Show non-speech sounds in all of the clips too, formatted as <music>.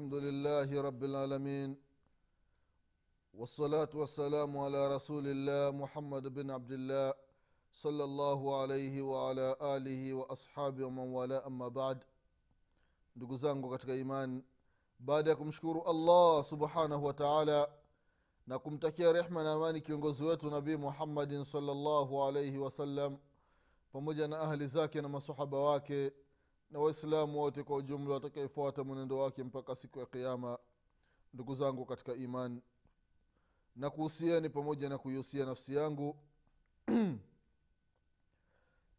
الحمد لله رب العالمين والصلاة والسلام على رسول الله محمد بن عبد الله صلى الله عليه وعلى آله وأصحابه ومن والاه أما بعد ndugu zangu katika imani baada ya kumshukuru allah subhanahu wa taala na kumtakia rehma na amani kiongozi wetu nabii muhammadin salllahu alaihi wasallam pamoja na ahli zake na masahaba wake na waislamu wote kwa ujumla watakaefuata mwenendo wake mpaka siku ya kiama ndugu zangu katika iman na kuhusieni pamoja na kuihusia nafsi yangu <clears throat>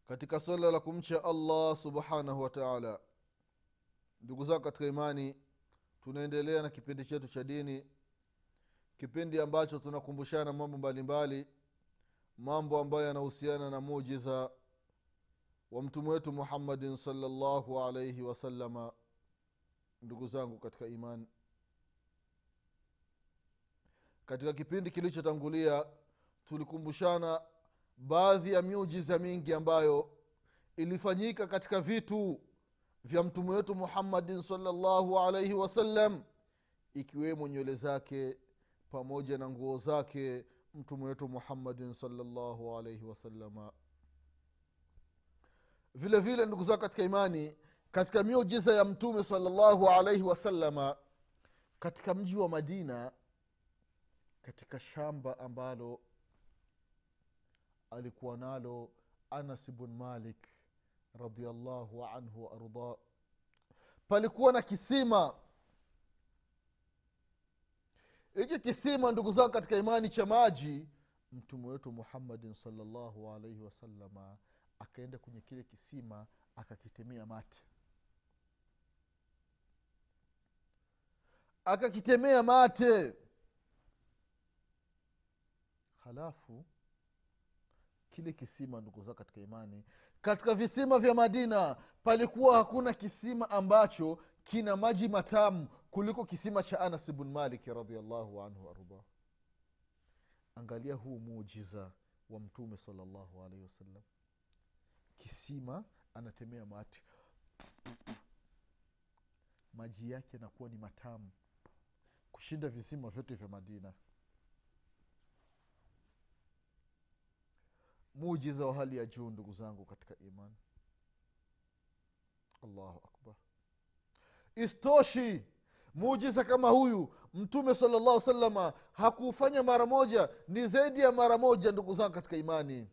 katika swala la kumcha allah subhanahu wa taala ndugu zangu katika imani tunaendelea na kipindi chetu cha dini kipindi ambacho tunakumbushana mambo mbalimbali mambo ambayo yanahusiana na mujiza wa mtume wetu muhammadin salllahu alaihi wasalama ndugu zangu katika imani katika kipindi kilichotangulia tulikumbushana baadhi ya miujiza mingi ambayo ilifanyika katika vitu vya mtume wetu muhammadin salllahu alaihi wasallam ikiwemo nywele zake pamoja na nguo zake mtume wetu muhammadin salllahu alaihi wasalama vile vile ndugu zako katika imani katika miujiza ya mtume salllahu alaihi wasalama katika mji wa madina katika shamba ambalo alikuwa nalo anas bn malik radiallahu anhu waardah palikuwa na kisima. Hiki kisima ndugu zangu katika imani cha maji mtume wetu muhammadin salllahu alaihi wasalama akaenda kwenye kile kisima akakitemea mate. Akakitemea mate. Halafu kile kisima ndugu zao katika imani katika visima vya madina palikuwa hakuna kisima ambacho kina maji matamu kuliko kisima cha anas bn maliki radiallahu anhu waardah angalia huu muujiza wa mtume salllahu alaihi wasallam kisima anatemea mate maji yake yanakuwa ni matamu. Kushinda visima vyote vya madina. Muujiza wa hali ya juu ndugu zangu katika imani. Allahu akbar. Istoshi! Muujiza kama huyu mtume sala llahu salama hakuufanya mara moja ni zaidi ya mara moja ndugu zangu katika imani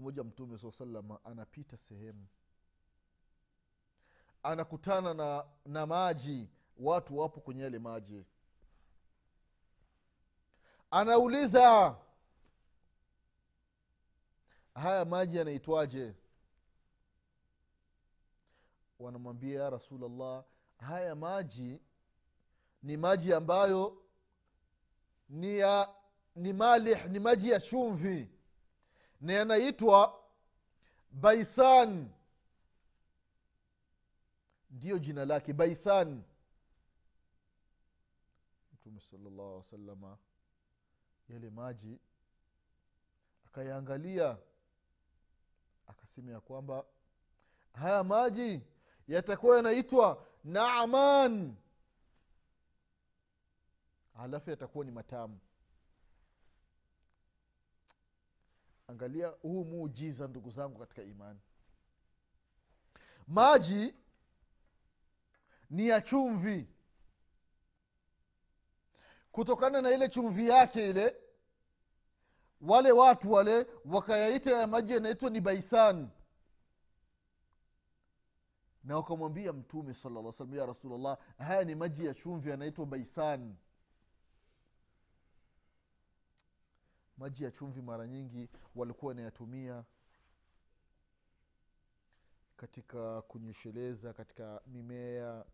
siku moja mtume saa salama anapita sehemu. Anakutana na, na maji. Watu wapo kwenye yale maji. Anauliza haya maji yanaitwaje? Wanamwambia ya rasulllah haya maji ni maji ambayo ni ya ni malih ni maji ya chumvi na yanaitwa baisan. Ndiyo jina lake baisan. Mtume salllah alih yale maji akayaangalia akasema ya kwamba haya maji yatakuwa yanaitwa naaman halafu yatakuwa ni matamu angalia huu muujiza ndugu zangu katika imani. Maji ni ya chumvi. Kutokana na ile chumvi yake ile wale watu wale wakayaita ya maji yanaitwa ni baisan. Na wakamwambia mtume sala lla salam ya rasulllah haya ni maji ya chumvi yanaitwa baisan maji ya chumvi mara nyingi walikuwa wanayatumia katika kunyesheleza katika mimea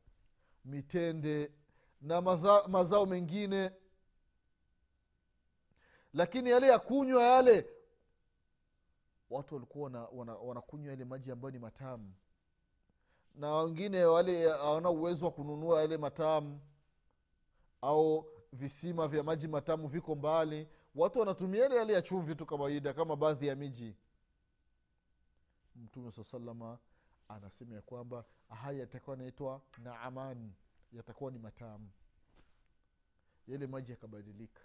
mitende na maza, mazao mengine. Lakini yale ya kunywa yale watu walikuwa wanakunywa wana, wana yale maji ambayo ni matamu. Na wengine wale hawana uwezo wa kununua yale matamu au visima vya maji matamu viko mbali watu wanatumia ile hali ya chumvi tu kawaida kama baadhi ya miji. Mtume saa salama anasema ya kwamba haya yatakuwa naitwa naaman yatakuwa ni matamu. Yale maji yakabadilika.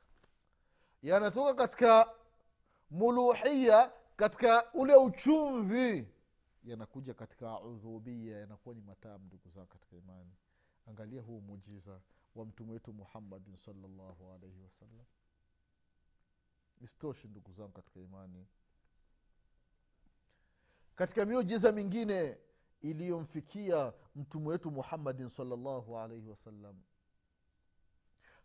Yanatoka katika muluhia katika ule uchumvi yanakuja katika udhubia yanakuwa ni matamu ndugu zao katika imani. Angalia huu mujiza wa mtume wetu muhammadin salllahu alaihi wasallam isitoshi ndugu zangu katika imani. Katika miujiza mingine iliyomfikia mtume wetu muhammadin salllahu alaihi wasallam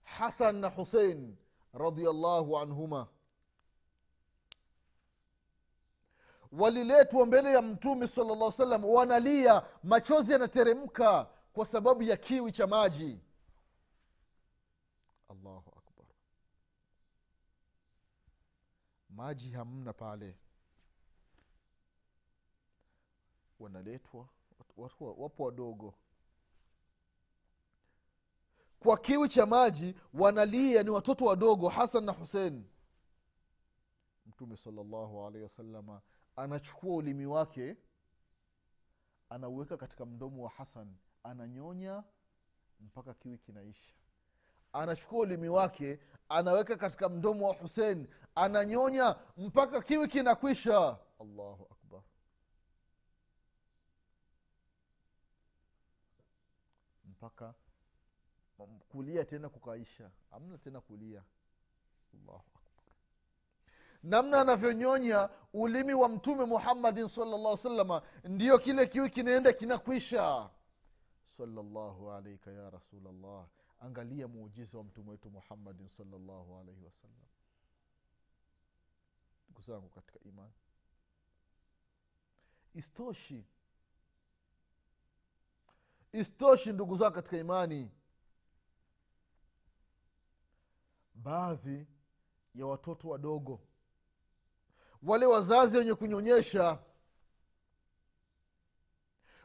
hasan na husein radiallahu anhuma waliletwa mbele ya mtume sala salam wanalia machozi yanateremka kwa sababu ya kiwi cha maji. Allahu akbar maji hamna pale. Wanaletwa wapo wadogo. Kwa kiwi cha maji wanalia ni watoto wadogo hasan na husein mtume salllahu alaihi wasalama anachukua ulimi wake anauweka katika mdomo wa hasan ananyonya mpaka kiwi kinaisha anachukua ulimi wake anaweka katika mdomo wa husein ananyonya mpaka kiwi kinakwisha. Allahu akbar. Mpaka kulia tena kukaisha. Amna tena kulia. Allahu akbar. Namna anavyonyonya ulimi wa mtume muhammadin salllah salama ndiyo kile kiwi kinaenda kinakwisha. Salllahu alaika ya rasulllah angalia muujiza wa mtume wetu muhammadin salllahu alaihi wasallam ndugu zangu katika imani istoshi istoshi ndugu zangu katika imani baadhi ya watoto wadogo wale wazazi wenye kunyonyesha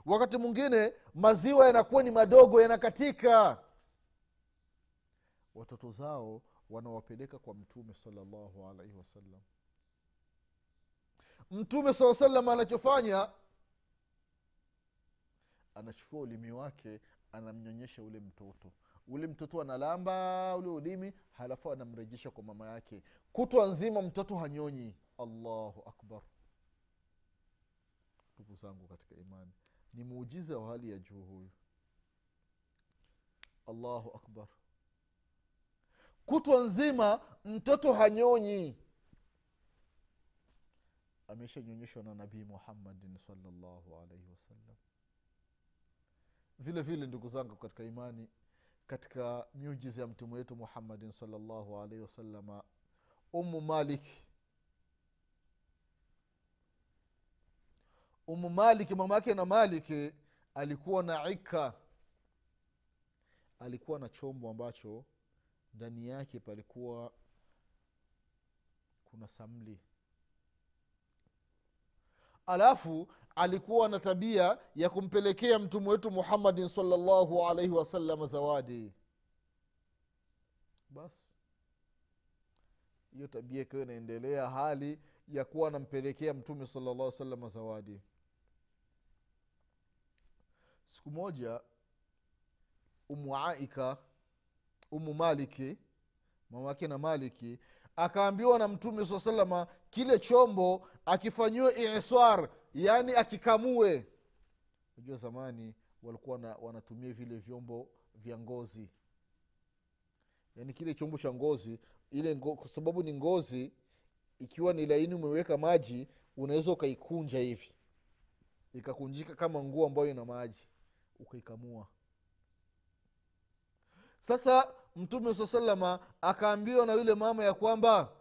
wakati mwingine maziwa yanakuwa ni madogo yanakatika watoto zao wanawapeleka kwa mtume salallahu alaihi wasallam. Mtume saa salam anachofanya anachukua ulimi wake anamnyonyesha ule mtoto. Ule mtoto analamba ule ulimi halafu anamrejesha kwa mama yake. Kutwa nzima mtoto hanyonyi. Allahu akbar. Ndugu zangu katika imani ni muujiza wa hali ya juu huyu. Allahu akbar kutwa nzima mtoto hanyonyi. Ameshanyonyeshwa na nabii muhammadin salllahu alaihi wasallam. Vile vile ndugu zangu katika imani katika miujiza ya mtume wetu muhammadin salllahu alaihi wasalama umu malik umu maliki mama yake na maliki alikuwa na ika alikuwa na chombo ambacho ndani yake palikuwa kuna samli. Alafu alikuwa na tabia ya kumpelekea mtume wetu muhammadin salllahu alaihi wasallam zawadi. Basi hiyo tabia ikiwa inaendelea hali ya kuwa anampelekea mtume salllah salama zawadi. Siku moja umu aika umu maliki mamake na maliki akaambiwa na mtume saa salama kile chombo akifanyiwe iswar yaani akikamue. Najua zamani walikuwa na, wanatumia vile vyombo vya ngozi. Yaani kile chombo cha ngozi ile ngo, kwa sababu ni ngozi ikiwa ni laini umeweka maji unaweza ukaikunja hivi. Ikakunjika kama nguo ambayo ina maji ukaikamua sasa mtume saa salama akaambiwa na yule mama ya kwamba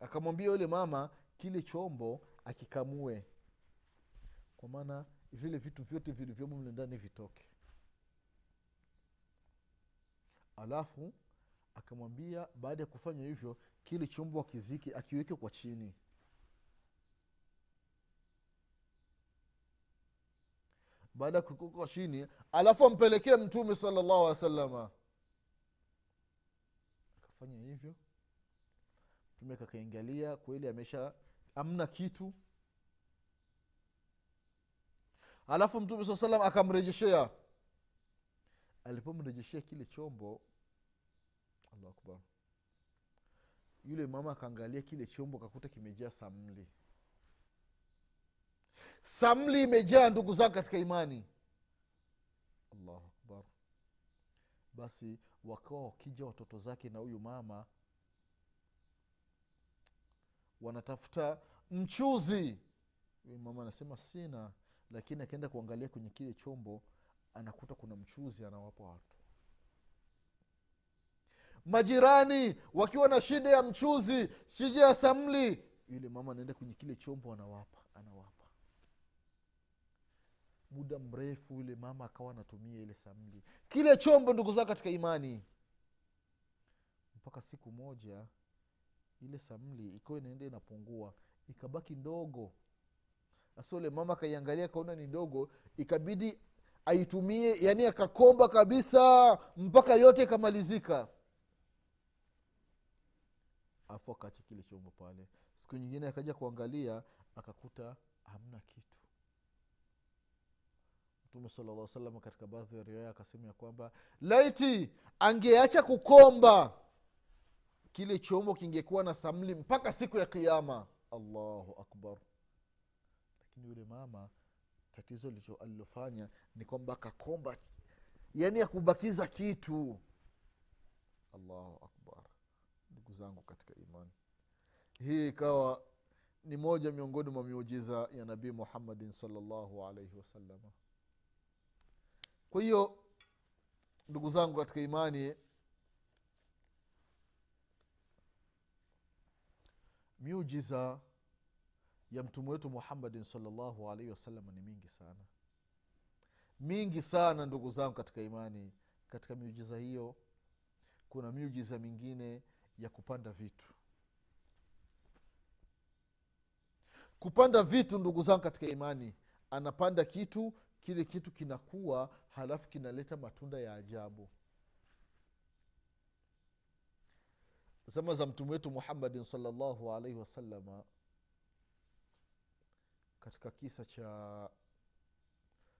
akamwambia yule mama kile chombo akikamue. Kwa maana vile vitu vyote vilivyomo mle ndani vitoke. Alafu akamwambia baada ya kufanya hivyo kile chombo akiziki akiweke kwa chini baada ya kukoka chini alafu ampelekee mtume salallahu alehi wa salama akafanya hivyo. Mtume kakaingalia kweli amesha amna kitu. Alafu mtume saa salam akamrejeshea. Alipomrejeshea kile chombo allahu akbar yule mama akaangalia kile chombo akakuta kimejaa samli samli imejaa ndugu zake katika imani. Allahu akbar. Basi wakawa wakija watoto zake na huyu mama wanatafuta mchuzi. Huyu mama anasema sina. Lakini akienda kuangalia kwenye kile chombo anakuta kuna mchuzi anawapa watu. Majirani wakiwa na shida ya mchuzi shida ya samli yule mama anaenda kwenye kile chombo anawapa anawapa muda mrefu yule mama akawa anatumia ile samli. Kile chombo ndugu zao katika imani. Mpaka siku moja ile samli ikawa inaenda inapungua ikabaki ndogo. Sasa ule mama akaiangalia akaona ni ndogo ikabidi aitumie yani akakomba kabisa mpaka yote ikamalizika. Afu akaacha kile chombo pale. Siku nyingine akaja kuangalia akakuta hamna kitu mtume salalla salam katika baadhi ya riwaya akasema ya kwamba laiti angeacha kukomba kile chombo kingekuwa na samli mpaka siku ya kiama allahu akbar. Lakini yule mama tatizo alilofanya ni kwamba akakomba yani akubakiza kitu. Allahu akbar. Ndugu zangu katika imani. Hii ikawa ni moja miongoni mwa miujiza ya nabii muhammadin salllahu alaihi wasalama kwa hiyo ndugu zangu katika imani miujiza ya mtume wetu muhammadin salllahu alaihi wasallam ni mingi sana. Mingi sana ndugu zangu katika imani. Katika miujiza hiyo kuna miujiza mingine ya kupanda vitu. Kupanda vitu ndugu zangu katika imani anapanda kitu kile kitu kinakuwa halafu kinaleta matunda ya ajabu. Zama za mtume wetu muhammadin salllahu alaihi wasalama katika kisa cha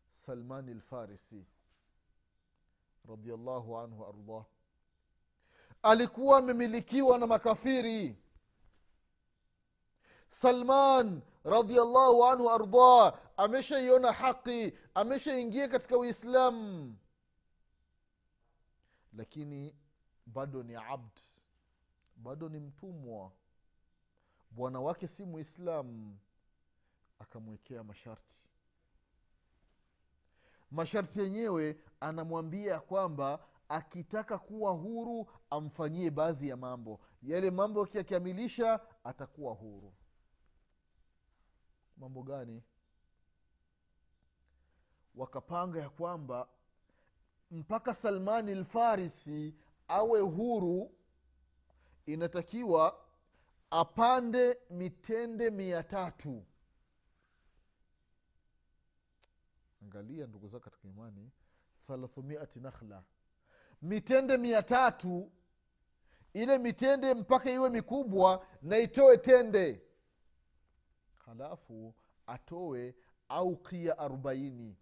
salmani lfarisi radiallahu anhu ardah alikuwa amemilikiwa na makafiri. Salman radiallahu anhu ardah ameshaiona haqi ameshaingia katika uislamu. Lakini bado ni abd bado ni mtumwa. Bwana wake si muislamu. Akamwekea masharti. Masharti yenyewe anamwambia kwamba akitaka kuwa huru amfanyie baadhi ya mambo. Yale mambo akiyakamilisha atakuwa huru mambo gani? Wakapanga ya kwamba mpaka salmani lfarisi awe huru inatakiwa apande mitende mia tatu. Angalia ndugu zao katika imani thalathumiati nakhla. Mitende mia tatu ile mitende mpaka iwe mikubwa na itoe tende halafu atoe aukia arobaini.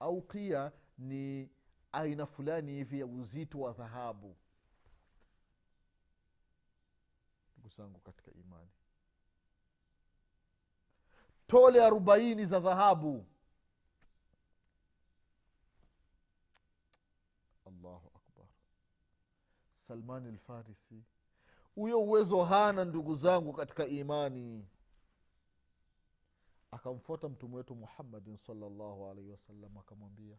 Aukia ni aina fulani hivi ya uzito wa dhahabu. Ndugu zangu katika imani. Tole arobaini za dhahabu. Allahu akbar. Salmani lfarisi huyo uwezo hana ndugu zangu katika imani akamfuata mtume wetu muhammadin salllahu alaihi wasallam akamwambia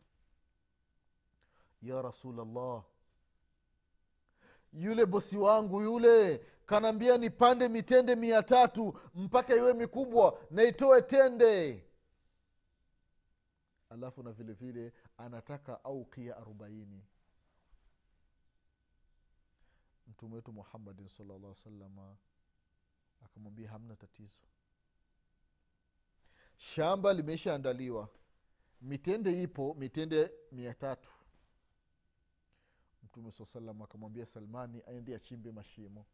ya rasulllah yule bosi wangu yule kanaambia nipande mitende mia tatu mpaka iwe mikubwa na itoe tende. Alafu na vile vile anataka aukia arobaini. Mtume wetu muhammadin salllah salama akamwambia hamna tatizo shamba limeshaandaliwa. Mitende ipo mitende mia tatu mtume saa salam akamwambia salmani aende achimbe mashimo.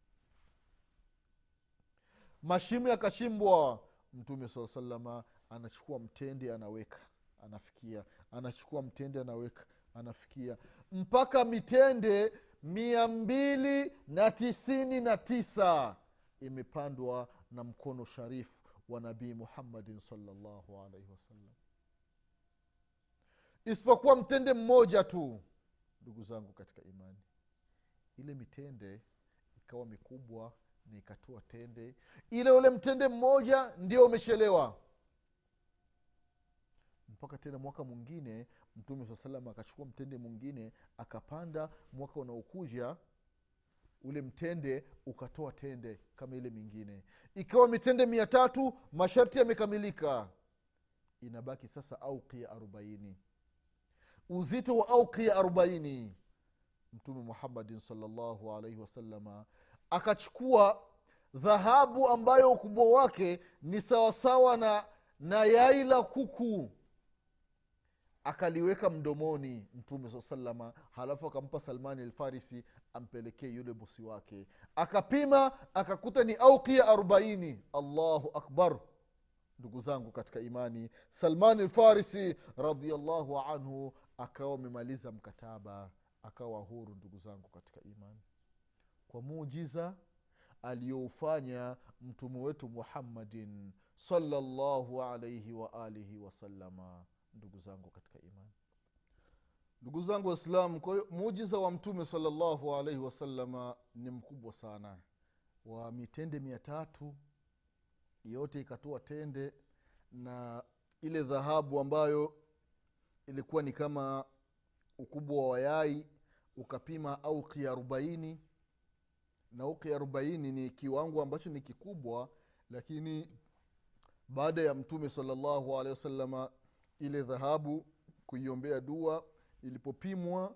Mashimo yakachimbwa. Mtume saa salama anachukua mtende anaweka anafikia anachukua mtende anaweka anafikia. Mpaka mitende mia mbili na tisini na tisa imepandwa na mkono sharifu wa nabii muhammadin salllahu alaihi wasallam isipokuwa mtende mmoja tu ndugu zangu katika imani. Ile mitende ikawa mikubwa na ikatua tende. Ile ule mtende mmoja ndio umechelewa. Mpaka tena mwaka mwingine mtume saa salam akachukua mtende mwingine akapanda mwaka unaokuja ule mtende ukatoa tende kama ile mingine. Ikiwa mitende mia tatu masharti yamekamilika. Inabaki sasa aukia arobaini. Uzito wa aukia arobaini. Mtume muhammadin salllahu alaihi wasalama akachukua dhahabu ambayo ukubwa wake ni sawasawa na na yai la kuku akaliweka mdomoni mtume saa salama halafu akampa salmani alfarisi ampelekee yule bosi wake. Akapima akakuta ni aukia arobaini. Allahu akbar. Ndugu zangu katika imani salmani alfarisi radiallahu anhu akawa amemaliza mkataba akawa huru ndugu zangu katika imani. Kwa muujiza aliyoufanya mtume wetu muhammadin salllahu alaihi waalihi wasalama ndugu zangu katika imani. Ndugu zangu waislamu kwa hiyo muujiza wa mtume salallahu alaihi wasalama ni mkubwa sana. Wa mitende mia tatu yote ikatoa tende na ile dhahabu ambayo ilikuwa ni kama ukubwa wa yai ukapima auki arobaini. Na uki arobaini ni kiwango ambacho ni kikubwa lakini baada ya mtume salallahu alehi wasalama ile dhahabu kuiombea dua ilipopimwa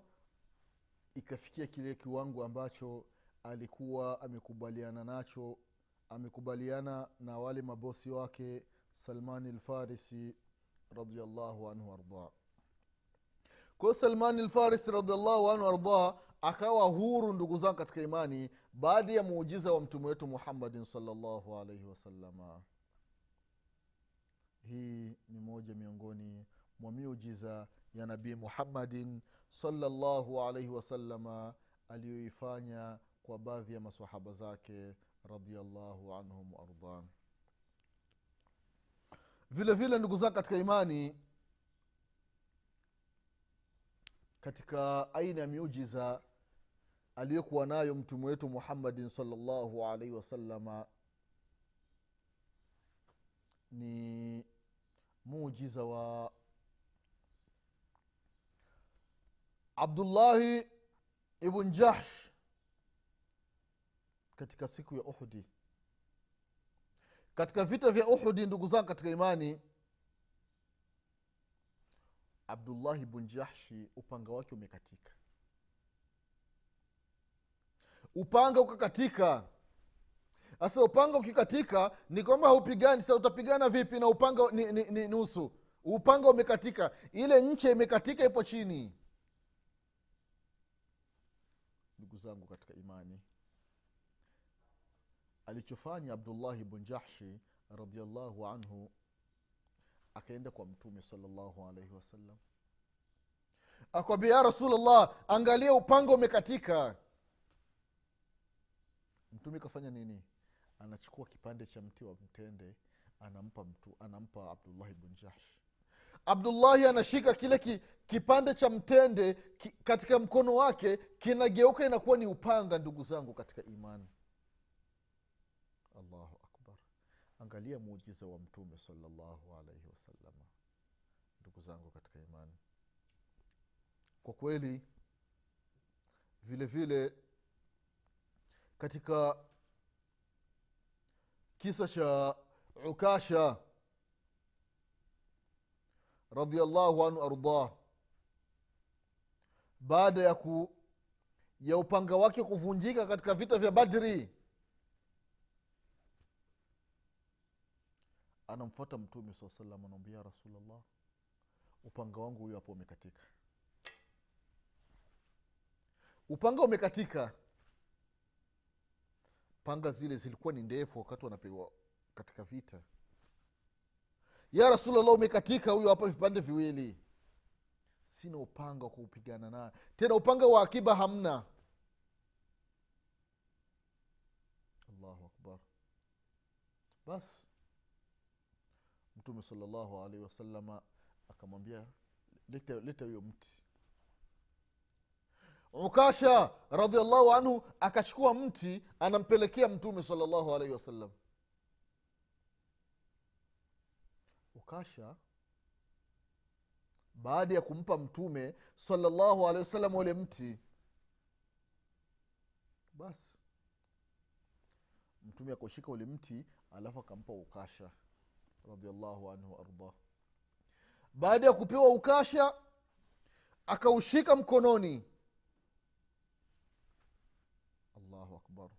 ikafikia kile kiwango ambacho alikuwa amekubaliana nacho. Amekubaliana na wale mabosi wake salmani lfarisi radiallahu anhu ardah kwayo salmani lfarisi radiallahu anhu ardah akawa huru ndugu zangu katika imani baada ya muujiza wa mtume wetu muhammadin salllahu alaihi wasalama hii ni moja miongoni mwa miujiza ya nabii muhammadin salllahu alaihi wasalama aliyoifanya kwa baadhi ya masahaba zake radiallahu anhum waardah vile vile ndugu zake katika imani katika aina ya miujiza aliyokuwa nayo mtume wetu muhammadin salllahu alaihi wasalama ni muujiza wa abdullahi ibn jahsh katika siku ya uhudi. Katika vita vya uhudi ndugu zangu katika imani abdullahi bun jahshi upanga wake umekatika. Upanga ukakatika sasa upanga ukikatika ni kwamba haupigani. Sa utapigana vipi na upanga ni, ni, ni nusu? Upanga umekatika. Ile nche imekatika ipo chini. Ndugu zangu katika imani alichofanya abdullahi bn jahshi radiallahu anhu akaenda kwa mtume salllahu alaihi wasallam akwambia ya rasulllah angalia upanga umekatika. Mtume kafanya nini anachukua kipande cha mti wa mtende anampa mtu anampa abdullahi bn jahsh. Abdullahi anashika kile ki, kipande cha mtende ki, katika mkono wake kinageuka inakuwa ni upanga ndugu zangu katika imani. Allahu akbar. Angalia muujiza wa mtume salallahu alaihi wasalama ndugu zangu katika imani. Kwa kweli vile vile katika kisa cha ukasha radiallahu anhu ardah baada ya ku ya upanga wake kuvunjika katika vita vya badri anamfuata mtume saa salam anaambia ya rasulllah upanga wangu huyo hapo umekatika. Upanga umekatika panga zile zilikuwa ni ndefu wakati wanapewa katika vita. Ya rasulllah umekatika huyo hapa vipande viwili. Sina upanga wa kuupigana naye. Tena upanga wa akiba hamna. Allahu akbar. Basi mtume salllahu alaihi wasalama akamwambia leta huyo mti ukasha radiallahu anhu akachukua mti anampelekea mtume salllahu alaihi wasallam. Ukasha baada ya kumpa mtume salllahu alehi wasallam ule mti basi mtume akaushika ule mti alafu akampa ukasha radiallahu anhu waardah baada ya kupewa ukasha akaushika mkononi allahu akbar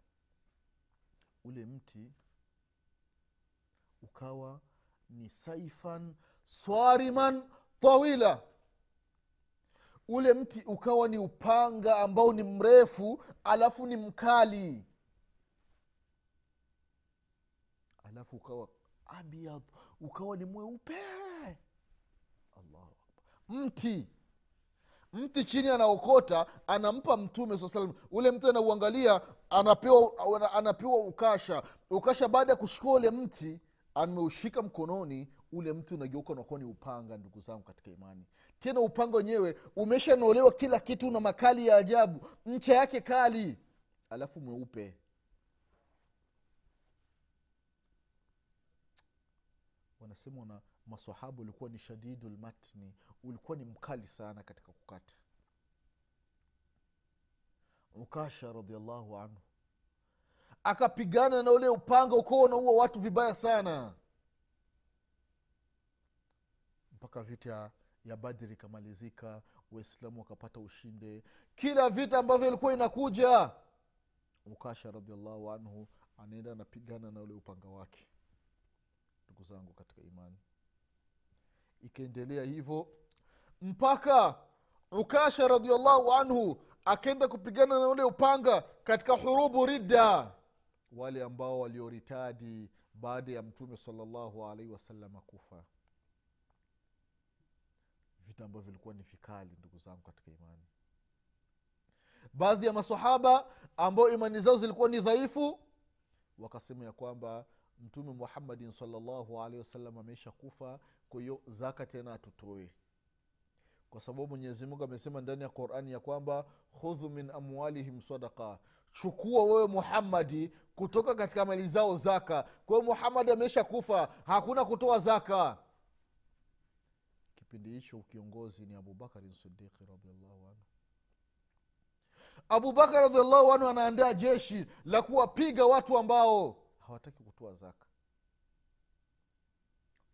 ule mti ukawa ni saifan swariman tawila ule mti ukawa ni upanga ambao ni mrefu alafu ni mkali. Alafu ukawa abyad ukawa ni mweupe. Allahu akbar. Mti mti chini anaokota anampa mtume saa ule mti anauangalia anapewa anapewa ukasha. Ukasha baada ya kushukua ule mti ameushika mkononi ule mti unageuka unakuwa ni upanga ndugu zangu katika imani. Tena upanga wenyewe umeshanolewa kila kitu na makali ya ajabu. Ncha yake kali alafu mweupe. Wanasema na masahaba ulikuwa ni shadidu lmatni ulikuwa ni mkali sana katika kukata. Ukasha radiallahu anhu. Akapigana na ule upanga ukawa unaua watu vibaya sana. Mpaka vita ya badri ikamalizika waislamu wakapata ushinde kila vita ambavyo ilikuwa inakuja ukasha radiallahu anhu anaenda anapigana na ule upanga wake. Ndugu zangu katika imani ikaendelea hivyo. Mpaka ukasha radiallahu anhu akaenda kupigana na ule upanga katika hurubu ridda. Wale ambao walioritadi baada ya mtume salllahu alaihi wasalama kufa. Vita ambavyo vilikuwa ni vikali ndugu zangu katika imani. Baadhi ya masahaba ambao imani zao zilikuwa ni dhaifu wakasema ya kwamba mtume muhammadin salllahu alehi wasallam ameisha kufa kwa hiyo zaka tena atutoe kwa sababu mwenyezimungu amesema ndani ya qurani ya kwamba khudhu min amwalihim sadaka chukua wewe muhammadi kutoka katika mali zao zaka. Kwa hiyo muhammadi ameisha kufa hakuna kutoa zaka. Kipindi hicho kiongozi ni abubakari sidiqi radiallahu anhu. Abubakar radiallahu anhu anaandaa jeshi la kuwapiga watu ambao hawataki kutoa zaka.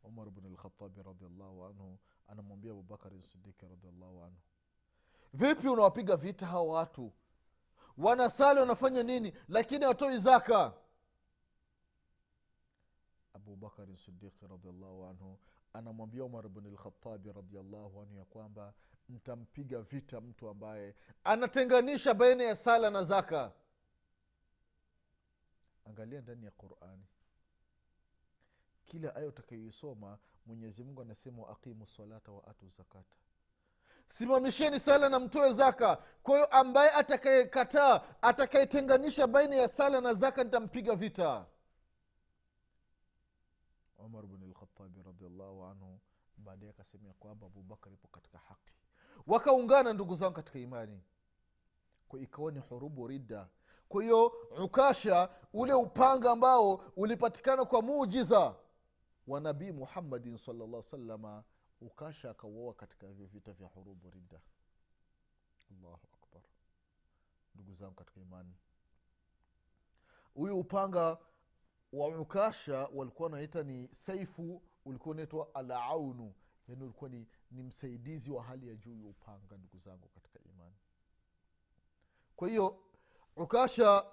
Umar bn lkhatabi radiallahu anhu anamwambia abubakari sidiki radiallahu anhu vipi unawapiga vita hawa watu? Wanasali wanafanya nini? Lakini hawatoi zaka. Abubakari sidiki radiallahu anhu anamwambia umar bn lkhatabi radiallahu anhu ya kwamba ntampiga vita mtu ambaye anatenganisha baina ya sala na zaka angalia ndani ya qurani. Kila aya utakayoisoma mwenyezi mungu anasema waaqimu salata wa atu zakata. Simamisheni sala na mtoe zaka. Kwa hiyo ambaye atakayekataa atakayetenganisha baina ya sala na zaka nitampiga vita. Umar bn lkhatabi radiallahu anhu baadaye akasema ya kwamba abubakar ipo katika haki. Wakaungana ndugu zangu katika imani. Kwa ikawa ni hurubu ridda kwa hiyo ukasha ule upanga ambao ulipatikana kwa muujiza wa nabii muhammadin salllah salama ukasha akauoa katika hivyo vita vya hurubu ridda. Allahu akbar. Ndugu zangu katika imani. Huyu upanga wa ukasha walikuwa wanaita ni saifu ulikuwa unaitwa alaunu yaani ulikuwa ni, ni msaidizi wa hali ya juu ya upanga ndugu zangu katika imani. Kwa hiyo ukasha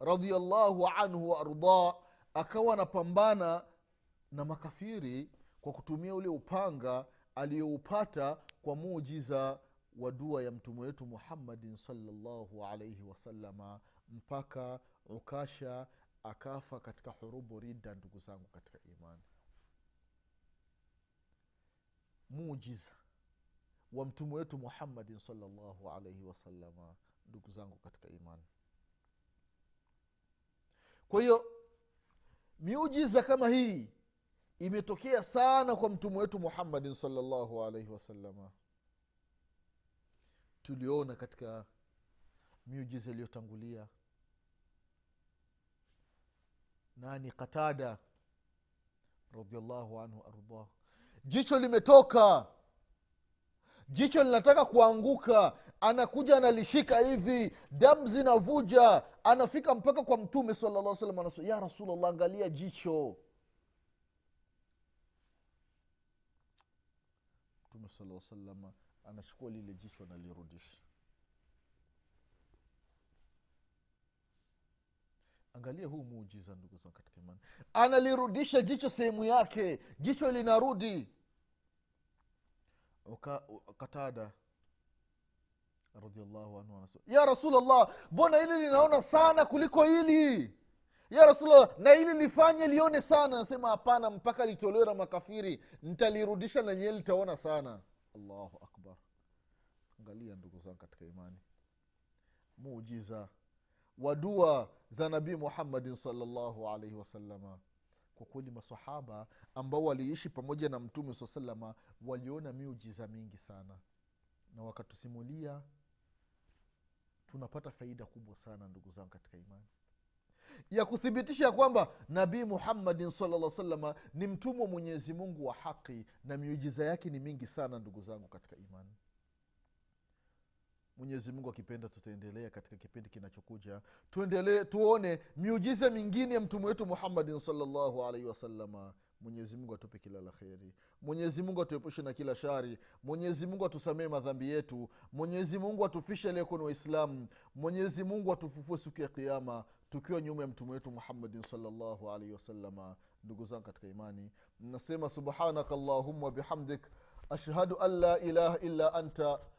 radiallahu anhu waardah akawa anapambana na makafiri kwa kutumia ule upanga aliyoupata kwa mujiza wa dua ya mtume wetu muhammadin salllahu alaihi wasalama mpaka ukasha akafa katika hurubu ridda ndugu zangu katika imani. Mujiza wa mtume wetu muhammadin salllahu alaihi wasalama ndugu zangu katika imani kwa hiyo miujiza kama hii imetokea sana kwa mtume wetu muhammadin salllahu alaihi wasalama tuliona katika miujiza iliyotangulia. Nani? Qatada radiallahu anhu ardah jicho limetoka jicho linataka kuanguka. Anakuja analishika hivi. Damu zinavuja. Anafika mpaka kwa mtume sala llah salam ya rasulllah angalia jicho. Mtume sala salama anachukua lile jicho analirudisha angalia huu muujiza ndugu zangu katika imani. Analirudisha jicho sehemu yake. Jicho linarudi Uka, katada radiallahu anhu anasema ya rasulllah mbona hili linaona sana kuliko hili? Ya rasulllah na hili lifanye lione sana. Anasema hapana mpaka litolewe na makafiri ntalirudisha na nyewe litaona sana. Allahu akbar. Angalia ndugu zangu katika imani. Muujiza wa dua za nabii muhammadin salllahu alaihi wasalama kwa kweli masahaba ambao waliishi pamoja na mtume saa salama waliona miujiza mingi sana. Na wakatusimulia tunapata faida kubwa sana ndugu zangu katika imani. Ya kuthibitisha kwamba nabii muhammadin salaa salama ni mtumwa wa mwenyezi mungu wa haqi na miujiza yake ni mingi sana ndugu zangu katika imani mwenyezi mungu akipenda tutaendelea katika kipindi kinachokuja. Tuendelee tuone miujiza mingine ya mtume wetu muhammadin salllahu alaihi wasalama mwenyezi mungu atupe kila la kheri. Mwenyezi mungu atuepushe na kila shari. Mwenyezi mungu atusamee madhambi yetu. Mwenyezi mungu atufishe ni waislamu. Mwenyezi mungu atufufue siku ya kiama tukiwa nyuma ya mtume wetu muhammadin salllahu alaihi wasalama ndugu zangu katika imani nasema subhanaka llahuma bihamdik. Ashhadu an la ilaha illa anta